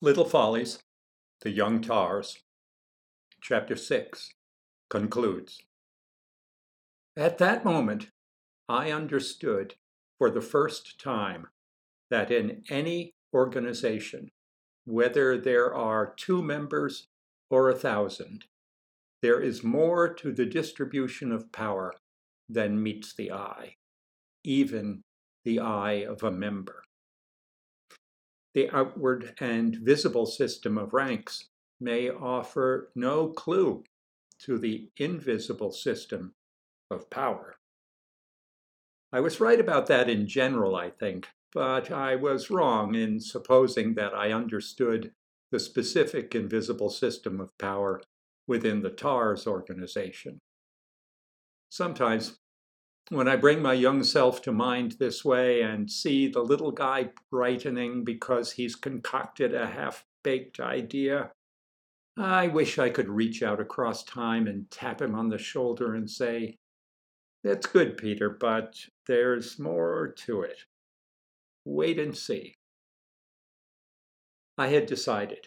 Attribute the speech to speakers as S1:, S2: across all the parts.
S1: Little Follies, The Young Tars, Chapter 6 concludes. At that moment, I understood for the first time that in any organization, whether there are two members or a thousand, there is more to the distribution of power than meets the eye, even the eye of a member. The outward and visible system of ranks may offer no clue to the invisible system of power. I was right about that in general, I think, but I was wrong in supposing that I understood the specific invisible system of power within the Tars organization. Sometimes when I bring my young self to mind this way and see the little guy brightening because he's concocted a half baked idea, I wish I could reach out across time and tap him on the shoulder and say, That's good, Peter, but there's more to it. Wait and see. I had decided,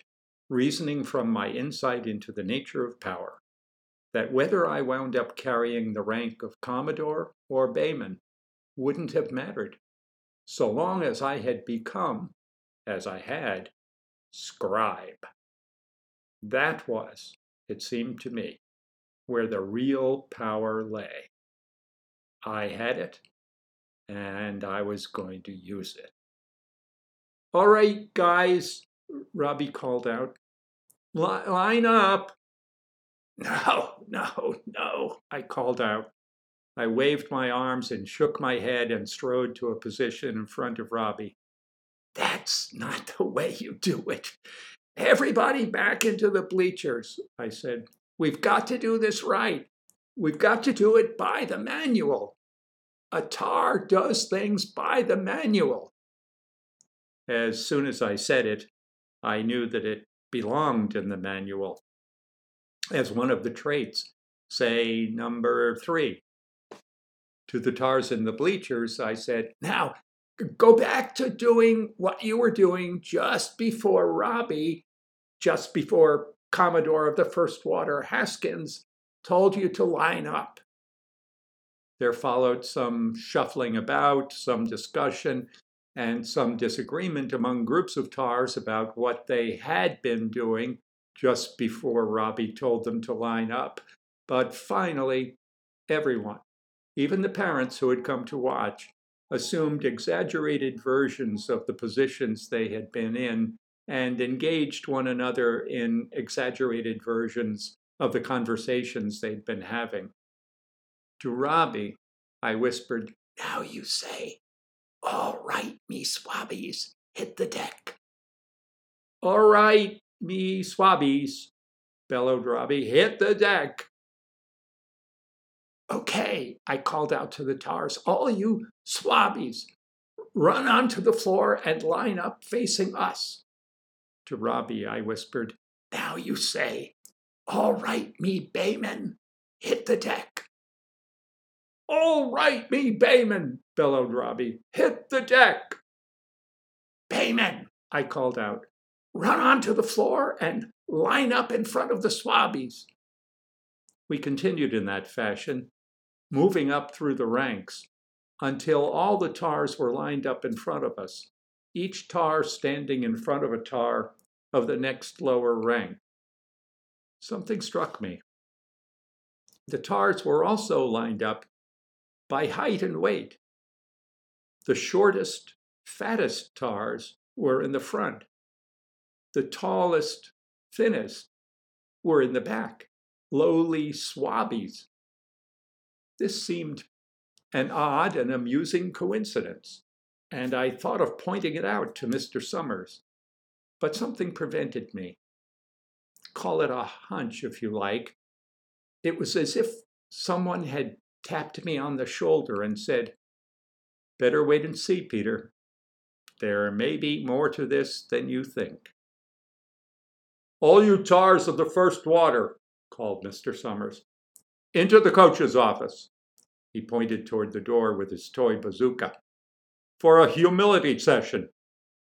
S1: reasoning from my insight into the nature of power, that whether I wound up carrying the rank of Commodore or Bayman wouldn't have mattered, so long as I had become, as I had, scribe. That was, it seemed to me, where the real power lay. I had it, and I was going to use it. All right, guys, Robby called out. Line up. No, no, no, I called out. I waved my arms and shook my head and strode to a position in front of Robby. That's not the way you do it. Everybody back into the bleachers, I said. We've got to do this right. We've got to do it by the manual. A tar does things by the manual. As soon as I said it, I knew that it belonged in the manual as one of the traits, say number three. To the tars in the bleachers, I said, Now go back to doing what you were doing just before Robby, just before Commodore of the First Water Haskins told you to line up. There followed some shuffling about, some discussion, and some disagreement among groups of Tars about what they had been doing just before Robby told them to line up. But finally, everyone, even the parents who had come to watch, assumed exaggerated versions of the positions they had been in and engaged one another in exaggerated versions of the conversations they'd been having. To Robby, I whispered, Now you say, All right, me swabbies, hit the deck. All right, me swabbies, bellowed Robby. Hit the deck. Okay, I called out to the tars. All you swabbies, run onto the floor and line up facing us. To Robby, I whispered, Now you say, All right, me Bayman, hit the deck. All right, me Bayman, bellowed Robby, hit the deck. Bayman, I called out, run onto the floor and line up in front of the swabbies. We continued in that fashion, moving up through the ranks until all the tars were lined up in front of us, each tar standing in front of a tar of the next lower rank. Something struck me. The tars were also lined up by height and weight. The shortest, fattest tars were in the front the tallest, thinnest were in the back, lowly swabbies. This seemed an odd and amusing coincidence, and I thought of pointing it out to Mr. Summers, but something prevented me. Call it a hunch if you like. It was as if someone had tapped me on the shoulder and said, Better wait and see, Peter. There may be more to this than you think. All you tars of the first water, called Mr. Summers. Into the coach's office. He pointed toward the door with his toy bazooka. For a humility session.